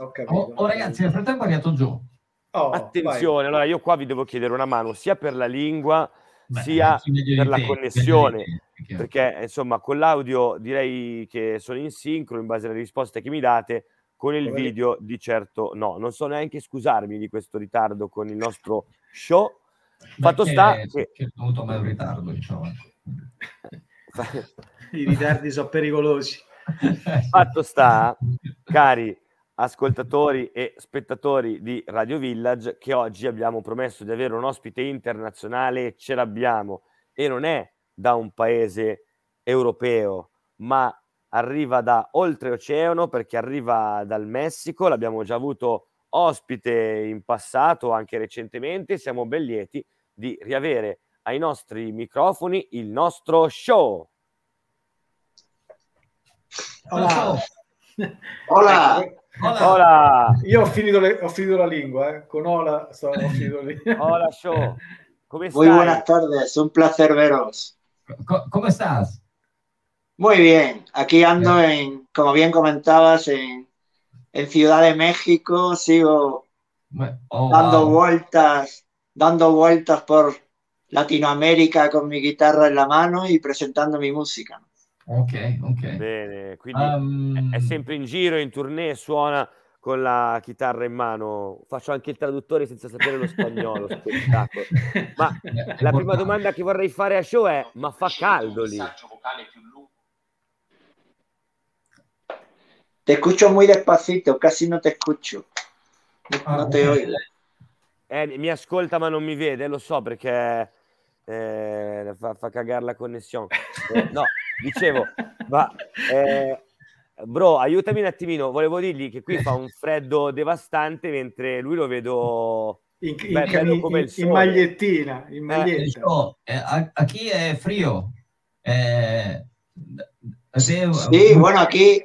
Oh, oh, ragazzi, nel frattempo è arrivato Gio. Oh, Attenzione, allora io qua vi devo chiedere una mano sia per la lingua Beh, sia per la te, connessione, te, perché insomma con l'audio direi che sono in sincro in base alle risposte che mi date, con il Come- video di certo no, non so neanche scusarmi di questo ritardo con il nostro show. Fatto Beh, sta che- che che è venuto mai un ritardo, diciamo. I ritardi sono pericolosi. Fatto sta, cari ascoltatori e spettatori di Radio Village, che oggi abbiamo promesso di avere un ospite internazionale, e ce l'abbiamo, e non è da un paese europeo, ma arriva da oltreoceano perché arriva dal Messico, l'abbiamo già avuto ospite in passato, anche recentemente, siamo ben lieti di riavere ai nostri microfoni il nostro show. Hola. Hola. Hola. Hola! Io ho finito, le- ho finito la lingua, eh. con Ola sto, ho finito la lingua. Hola show, come Muy buenas tardes, un placer veros. Co- ¿Cómo estás? Muy bien, aquí ando en, como bien comentabas, en, en Ciudad de México, sigo oh, dando wow. vueltas, dando vueltas por Latinoamérica con mi guitarra en la mano y presentando mi música. Ok, ok. Bene, quindi Um, è- è sempre in giro, in tournée, suona con la chitarra in mano. Faccio anche il traduttore senza sapere lo spagnolo, spettacolo. Ma è la prima importante. domanda che vorrei fare a show è: ma fa caldo lì? Te escucho muy despacito, casi no te escucho. Ah, No te oigo. Eh, mi ascolta ma non mi vede, lo so perché eh, fa, fa cagare la connessione. Eh, no, dicevo, ma eh, bro, aiutami un attimino, volevo dirgli che qui fa un freddo devastante mentre lui lo vedo In, in- Beh, in- come il in sole. magliettina, in Eh, maglietta. eh, a- aquí es frío. Eh, de- Sí, bueno, aquí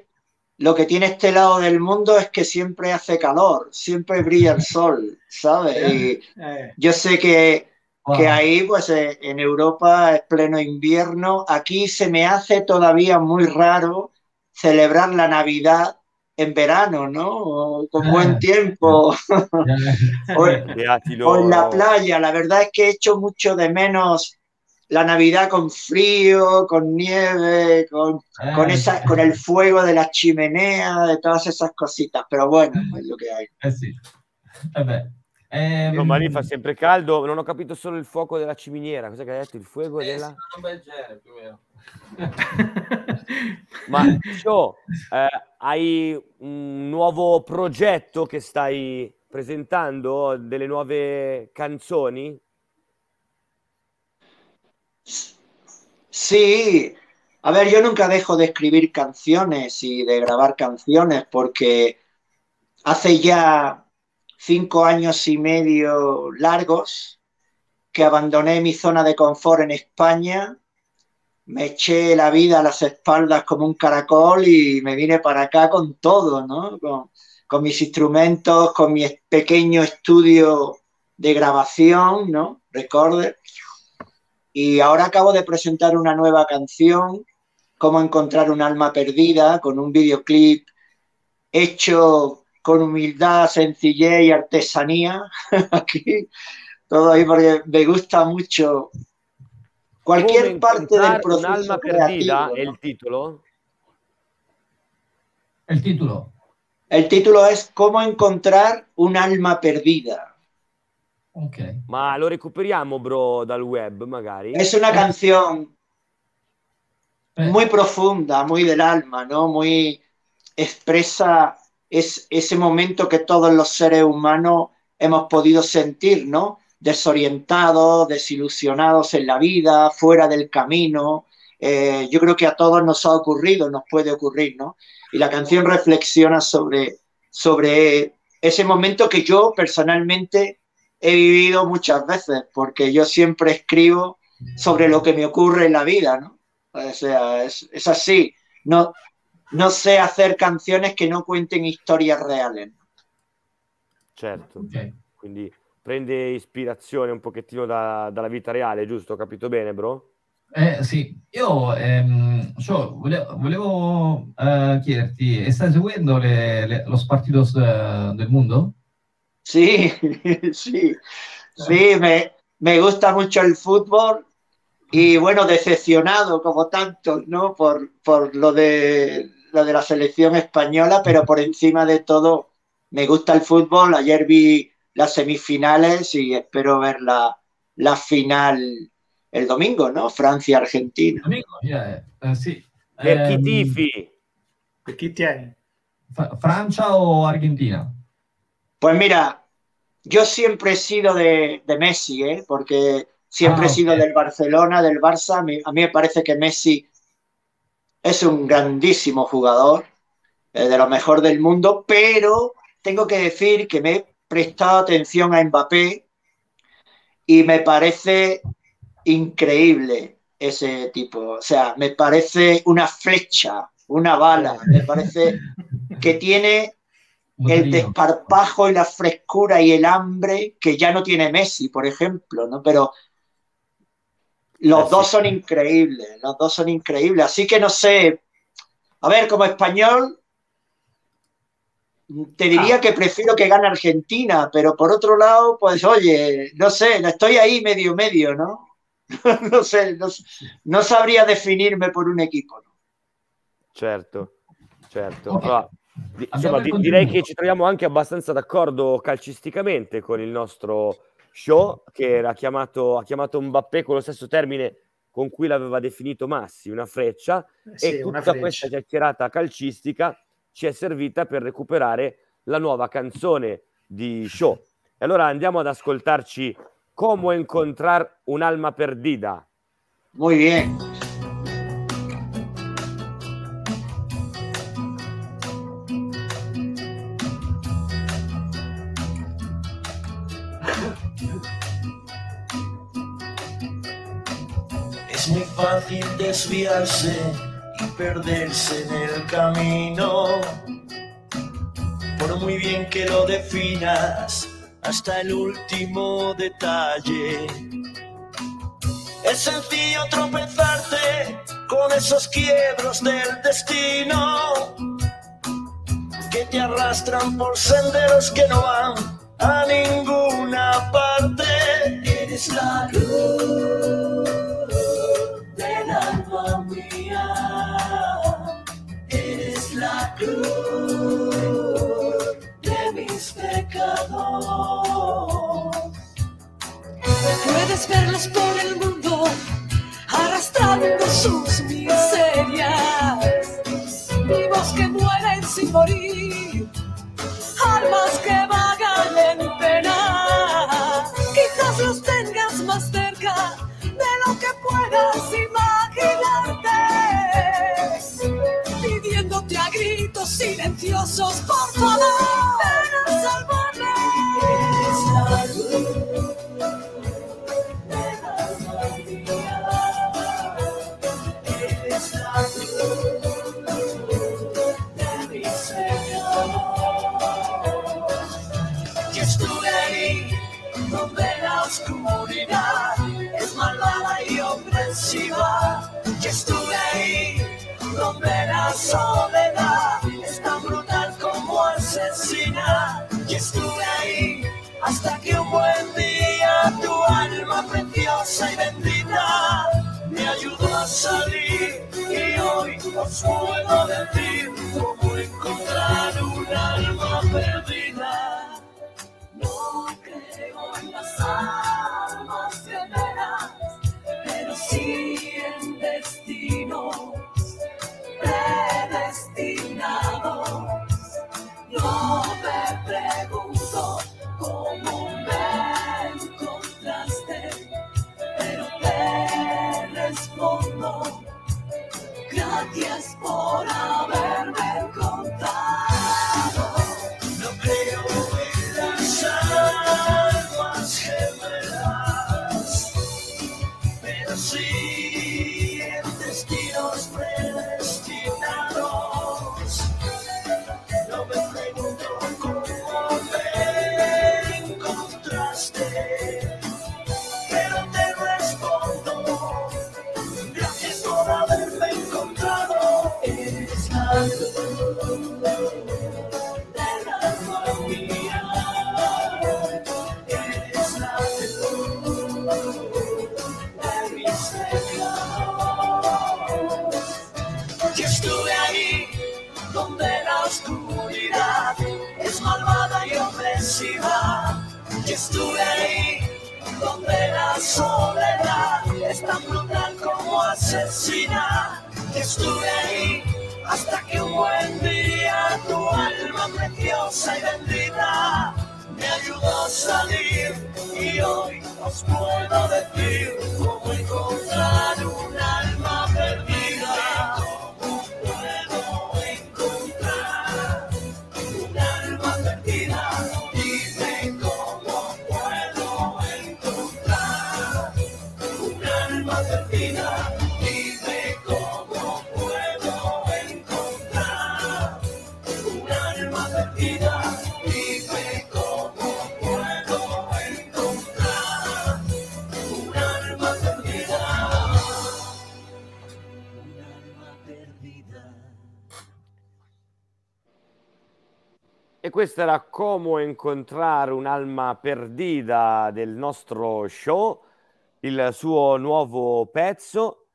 lo que tiene este lado del mundo es que siempre hace calor, siempre brilla el sol, ¿sabes? Y Eh, yo sé que, wow. que ahí, pues eh, en Europa es pleno invierno. Aquí se me hace todavía muy raro celebrar la Navidad en verano, ¿no? O Con buen Ah. tiempo. O, o en la playa. La verdad es que he hecho mucho de menos la Navidad con frío, con nieve, con Eh, con, esa, con el fuego de la chimenea, de todas esas cositas, pero bueno, es lo que hay. eh sì. Ehm, No, ma lì fa sempre caldo, non ho capito solo il fuoco della ciminiera, cosa che hai detto? Il fuoco eh, della... sì, un bel genere, più o meno. Ma show, eh, hai un nuovo progetto che stai presentando, delle nuove canzoni? Sí, a ver, yo nunca dejo de escribir canciones y de grabar canciones porque hace ya cinco años y medio largos que abandoné mi zona de confort en España, me eché la vida a las espaldas como un caracol y me vine para acá con todo, ¿no? Con, con mis instrumentos, con mi pequeño estudio de grabación, ¿no? Recorder. Y ahora acabo de presentar una nueva canción, Cómo encontrar un alma perdida, con un videoclip hecho con humildad, sencillez y artesanía. Aquí, todo ahí, porque me gusta mucho cualquier parte del proceso un'alma perdida creativo. ¿no? il titolo? Il titolo? El título es Cómo encontrar un alma perdida. Ok. Ma lo recuperiamo, bro, dal web, magari? Es una canción Eh, muy profunda, muy del alma, ¿no? Muy expresa es, ese momento que todos los seres humanos hemos podido sentir, ¿no? Desorientados, desilusionados en la vida, fuera del camino. Eh, yo creo que a todos nos ha ocurrido, nos puede ocurrir, ¿no? Y la canción reflexiona sobre, sobre ese momento que yo personalmente he vivido muchas veces, porque yo siempre escribo sobre lo que me ocurre en la vida, ¿no? O sea, es, es así. No, no sé hacer canciones che non cuenten storie reali. Certo, okay. quindi prende ispirazione un pochettino da, dalla vita reale, giusto? Ho capito bene, bro? Eh, sì, io ehm, cioè, volevo, volevo eh, chiederti, stai seguendo le, le, los partidos de, del mundo? Sì, sì, sì, me, me gusta mucho el fútbol y bueno, decepcionado como tantos, ¿no? Por, por lo de lo de la selección española, pero por encima de todo me gusta el fútbol. Ayer vi las semifinales y espero ver la, la final el domingo, ¿no? Francia-Argentina. Domingo, yeah, uh, sí. Tifi? ¿Per chi tiene? ¿Francia o Argentina? Pues mira, yo siempre he sido de, de Messi, ¿eh? porque siempre ah, he sido del Barcelona, del Barça. A mí, a mí me parece que Messi es un grandísimo jugador, eh, de lo mejor del mundo, pero tengo que decir que me he prestado atención a Mbappé y me parece increíble ese tipo. O sea, me parece una flecha, una bala, me parece que tiene el desparpajo y la frescura y el hambre que ya no tiene Messi, por ejemplo, ¿no? Pero los dos son increíbles, los dos son increíbles. Así que no sé, a ver, como español, te diría ah. que prefiero que gane Argentina, pero por otro lado, pues oye, no sé, estoy ahí medio medio, ¿no? no sé, no, sabría definirme por un equipo. ¿no? Certo, certo. Okay. Allora, insomma, direi che ci troviamo anche abbastanza d'accordo calcisticamente con il nostro show che era chiamato, ha chiamato Mbappé con lo stesso termine con cui l'aveva definito Massi, una freccia, eh sì, e tutta freccia. questa chiacchierata calcistica ci è servita per recuperare la nuova canzone di show. E allora andiamo ad ascoltarci Come incontrar un'alma perdida. Muy bien. Desviarse y perderse en el camino. Por muy bien que lo definas, hasta el último detalle. Es sencillo tropezarte con esos quiebros del destino que te arrastran por senderos que no van a ninguna parte. Eres la luz Puedes verlos por el mundo arrastrando sus miserias, vivos que mueren sin morir, almas que vagan en pena. Quizás los tengas más cerca de lo que puedas imaginarte, pidiéndote a gritos silenciosos, por favor, suelo de ti, cómo encontrar un alma perdida. Salir y hoy os puedo decir cómo encontrar un E questo era come incontrare un'alma perdita del nostro show, il suo nuovo pezzo.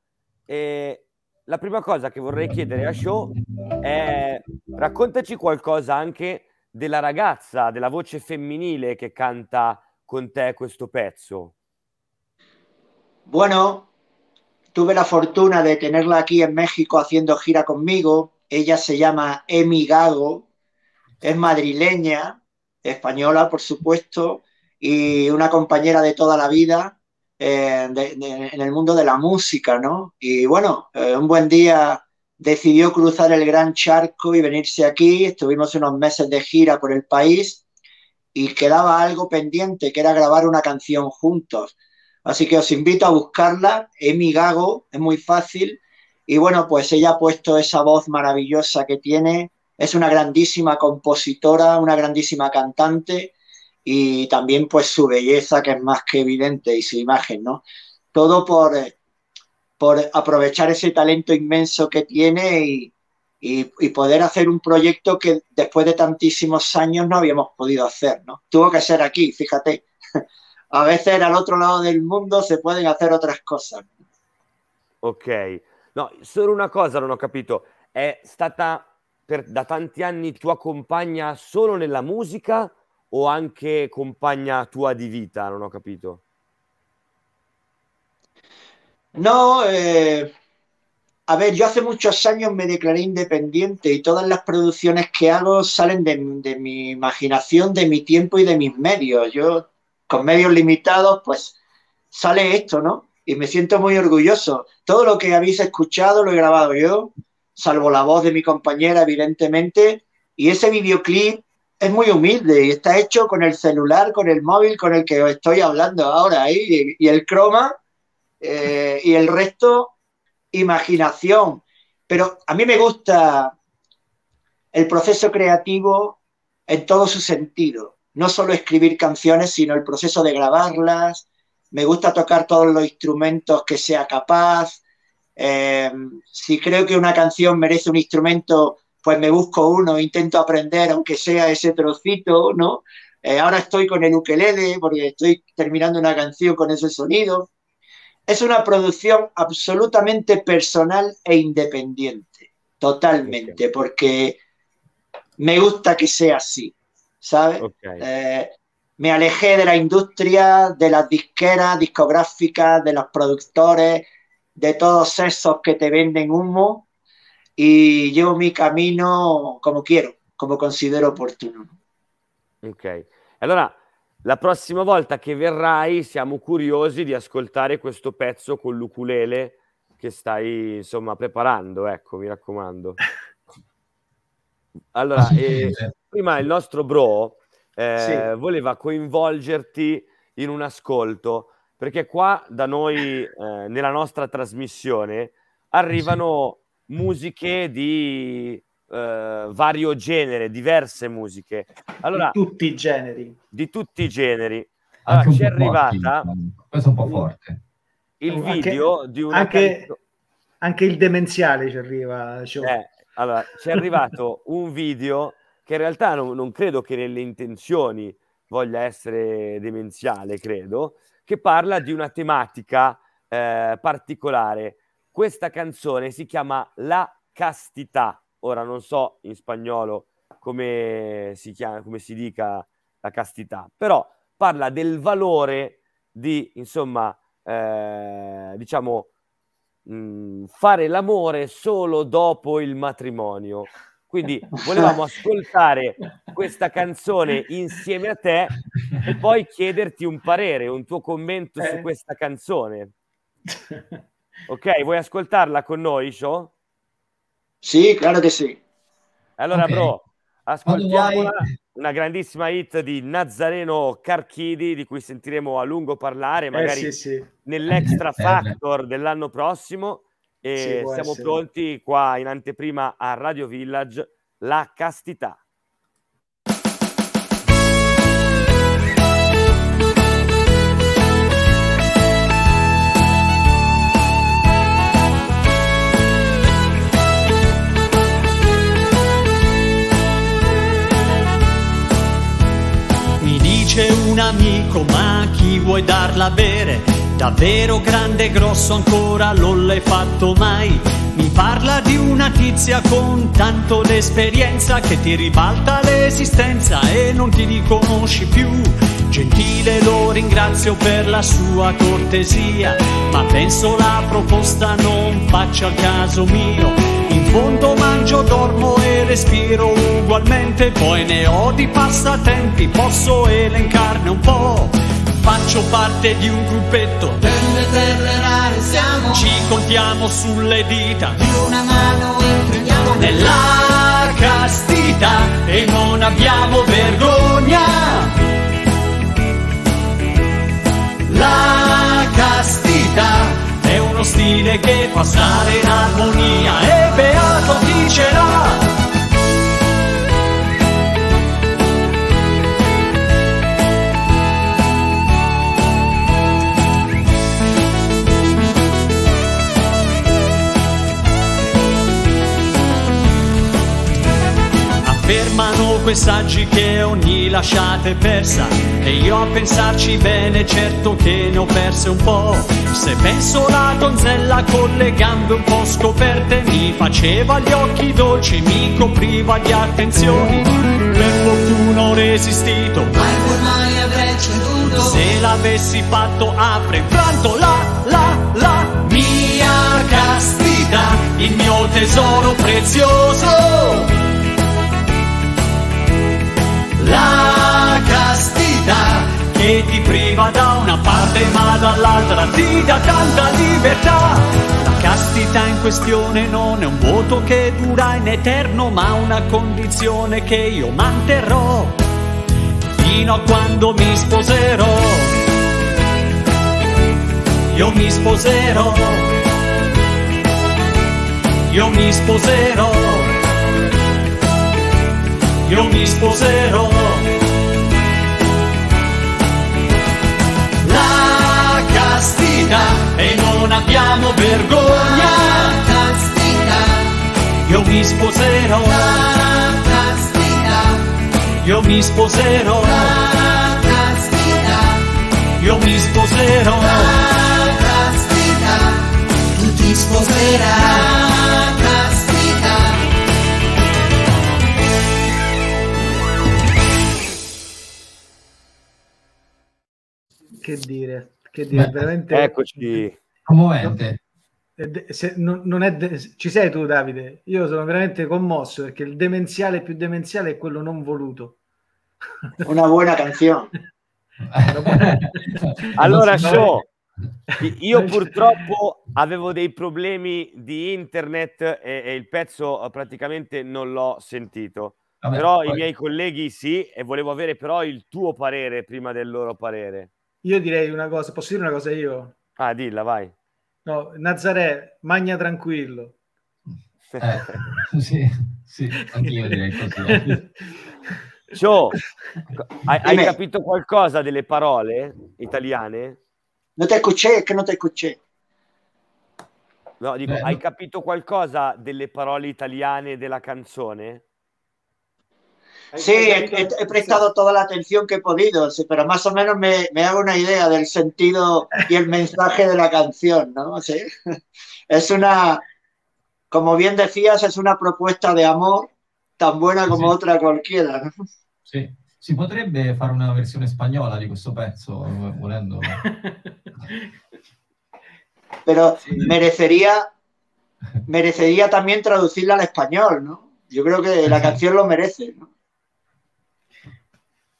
E la prima cosa che vorrei chiedere a Show è raccontaci qualcosa anche della ragazza, della voce femminile che canta con te questo pezzo. Bueno, tuve la fortuna de tenerla aquí en México haciendo gira conmigo. Ella se llama Emi Gago, es madrileña, española, por supuesto, y una compañera de toda la vida eh, en el mundo de la música, ¿no? Y bueno, eh, un buen día decidió cruzar el gran charco y venirse aquí. Estuvimos unos meses de gira por el país y quedaba algo pendiente, que era grabar una canción juntos. Así que os invito a buscarla, Emi Gago, es muy fácil. Y bueno, pues ella ha puesto esa voz maravillosa que tiene, es una grandísima compositora, una grandísima cantante y también pues su belleza que es más que evidente y su imagen, ¿no? Todo por, eh, por aprovechar ese talento inmenso que tiene y, y- poder hacer un proyecto que después de tantísimos años no habíamos podido hacer, ¿no? Tuvo que ser aquí, fíjate. A veces al otro lado del mundo se pueden hacer otras cosas. Ok, no, solo una cosa non ho capito, è stata per, da tanti anni tua compagna solo nella musica o anche compagna tua di vita? Non ho capito. No, eh, a ver, yo hace muchos años me declaré independiente y todas las producciones que hago salen de, de mi imaginación, de mi tiempo y de mis medios. Yo, con medios limitados, pues sale esto, ¿no? Y me siento muy orgulloso. Todo lo que habéis escuchado lo he grabado yo, salvo la voz de mi compañera, evidentemente. Y ese videoclip es muy humilde y está hecho con el celular, con el móvil con el que os estoy hablando ahora y, y el croma eh, y el resto, imaginación. Pero a mí me gusta el proceso creativo en todo su sentido. No solo escribir canciones, sino el proceso de grabarlas. Me gusta tocar todos los instrumentos que sea capaz. Eh, si creo que una canción merece un instrumento, pues me busco uno, intento aprender, aunque sea ese trocito, ¿no? Eh, ahora estoy con el ukelele porque estoy terminando una canción con ese sonido. Es una producción absolutamente personal e independiente, totalmente, porque me gusta que sea así, ¿sabes? Ok, Eh, me alejé de la industria, de las disqueras, discográficas, de los productores, de todos esos que te venden humo y llevo mi camino como quiero, como considero oportuno. ok. Allora, la prossima volta che verrai siamo curiosi di ascoltare questo pezzo con l'ukulele che stai, insomma, preparando, ecco, mi raccomando. Allora, eh, prima il nostro bro eh, voleva coinvolgerti in un ascolto, perché qua da noi, eh, nella nostra trasmissione, arrivano musiche di eh, vario genere, diverse musiche. Allora, Di tutti i generi. di tutti i generi. Allora, un ci è po' forti, arrivata questo è un po' forte. il Anche- video di una anche- canzo- Anche il demenziale ci arriva. Show. Eh, allora, ci è arrivato un video che in realtà non, non credo che nelle intenzioni voglia essere demenziale, credo, che parla di una tematica eh, particolare. Questa canzone si chiama La castità. Ora non so in spagnolo come si chiama, come si dica la castità, però parla del valore di, insomma, eh, diciamo, mh, fare l'amore solo dopo il matrimonio. Quindi volevamo ascoltare questa canzone insieme a te e poi chiederti un parere, un tuo commento su Eh. questa canzone. Ok, vuoi ascoltarla con noi, Show? Sí, claro que sí. Allora, Ok. bro, ascoltiamola. Una grandissima hit di Nazareno Carchidi, di cui sentiremo a lungo parlare, Eh magari sì, sì. nell'Extra Eh, Factor dell'anno prossimo. E Sì, siamo essere. pronti qua in anteprima a Radio Village, La Castità. Mi dice un amico, ma chi vuoi darla a bere? Davvero grande e grosso ancora non l'hai fatto mai. Mi parla di una tizia con tanto d'esperienza che ti ribalta l'esistenza e non ti riconosci più. Gentile lo ringrazio per la sua cortesia, ma penso la proposta non faccia al caso mio. In fondo mangio, dormo e respiro ugualmente, poi ne ho di passatempi, posso elencarne un po'. Faccio parte di un gruppetto, Delle terre rare siamo ci contiamo sulle dita, Di una mano entriamo nella castità e non abbiamo vergogna. La castità è uno stile che fa stare in armonia Affermano quei saggi che ogni lasciata è persa. E io a pensarci bene certo che ne ho perse un po' Se penso la donzella con le gambe un po' scoperte Mi faceva gli occhi dolci, mi copriva di attenzioni. Per fortuna ho resistito. Mai pur mai avrei ceduto. Se l'avessi fatto avrei infranto la, la, la mia castità, il mio tesoro prezioso. La castità che ti priva da una parte ma dall'altra ti dà tanta libertà. La castità in questione non è un voto che dura in eterno ma una condizione che io manterrò fino a quando mi sposerò. Io mi sposerò. Io mi sposerò. Io mi sposerò. La castità e non abbiamo vergogna. Castità Io mi sposerò. La castità Io mi sposerò. La castità Io mi sposerò. La castità Tu ti sposerai Che dire, che dire, Beh, veramente... Eccoci. Commovente. Se- non, non è de- ci sei tu Davide? Io sono veramente commosso perché il demenziale più demenziale è quello non voluto. Una buena canción. Allora, show. Io purtroppo avevo dei problemi di internet e, e il pezzo eh, praticamente non l'ho sentito. Vabbè, però poi- i miei colleghi sì, e volevo avere però il tuo parere prima del loro parere. Io direi una cosa, posso dire una cosa io? Ah, dilla, vai. No, Nazaré, magna tranquillo. Eh, sì, sì, anch'io direi così. Show, hai, hai capito qualcosa delle parole italiane? No te escuché, es que no te escuché. No, dico, Beh, hai no. capito qualcosa delle parole italiane della canzone? Sí, he, he- he prestado toda la atención que he podido, sí, pero más o menos me, me hago una idea del sentido y el mensaje de la canción, ¿no? Sí. Es una, como bien decías, es una propuesta de amor tan buena como Sí. otra cualquiera. ¿no? Sì. Si potrebbe fare una versione spagnola di questo pezzo, volendo. Pero Sí. merecería, merecería también traducirla al español, ¿no? Yo creo que la canción lo merece, ¿no?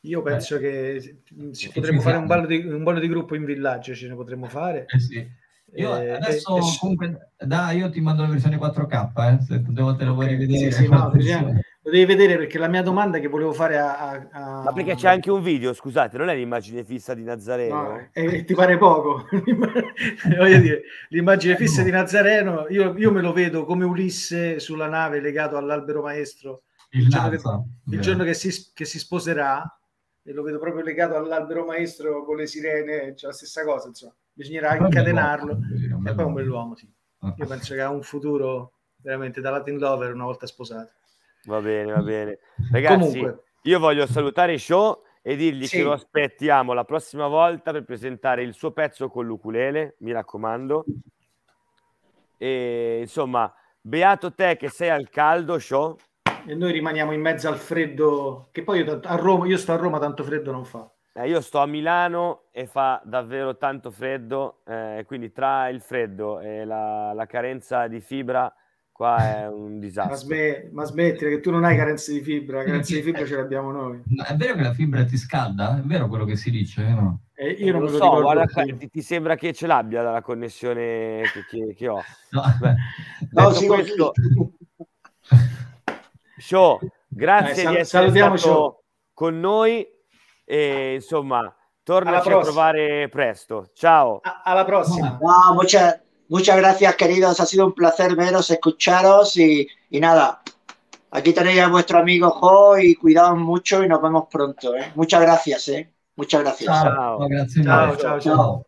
Io penso che ci Ci potremmo fare un ballo, di, un ballo di gruppo in villaggio, ce ne potremmo fare. Eh sì. Io Eh, adesso e- e- comunque, dai, io ti mando la versione 4K, eh, se devo- te lo vuoi Ok, rivedere. sì, sì, no, lo devi vedere perché la mia domanda che volevo fare a... a- a- Ma perché c'è anche un video, scusate, non è l'immagine fissa di Nazareno? No, eh, ti pare poco? Voglio dire, l'immagine fissa di Nazareno, io, io me lo vedo come Ulisse sulla nave legato all'albero maestro Il il giorno che, il giorno che si, che si sposerà e lo vedo proprio legato all'albero maestro con le sirene, cioè la stessa cosa, insomma. Bisognerà incatenarlo e poi è un bell'uomo, sì. Ah. Io penso che ha un futuro veramente da Latin Lover una volta sposato. Va bene, va bene. Ragazzi, Comunque, io voglio salutare Show e dirgli Sì. che lo aspettiamo la prossima volta per presentare il suo pezzo con l'ukulele, mi raccomando. E insomma, beato te che sei al caldo, Show. E noi rimaniamo in mezzo al freddo, che poi io, a Roma, io sto a Roma, tanto freddo non fa. Eh, io sto a Milano e fa davvero tanto freddo, eh, quindi tra il freddo e la, la carenza di fibra, qua è un Ma, disastro. sme- ma smettila che tu non hai carenze di fibra, carenze di fibra ce l'abbiamo noi. Ma È vero che la fibra ti scalda? È vero quello che si dice? eh, No? E io non lo me lo so, guarda, qua, ti, ti sembra che ce l'abbia dalla connessione che, che- che ho? No. Beh, No, sí, questo. Show, grazie Dai, di sal- essere salutiamo stato Show. con noi e insomma, tornaci a trovare presto. Ciao. A- alla prossima. No, muchas, muchas gracias, queridos. Ha sido un placer veros, escucharos y, y nada. Aquí tenéis a vuestro amigo Jo y cuidaos mucho y nos vemos pronto. ¿eh? Muchas gracias, ¿eh? Muchas gracias. Grazie Ciao, mille. ciao, ciao.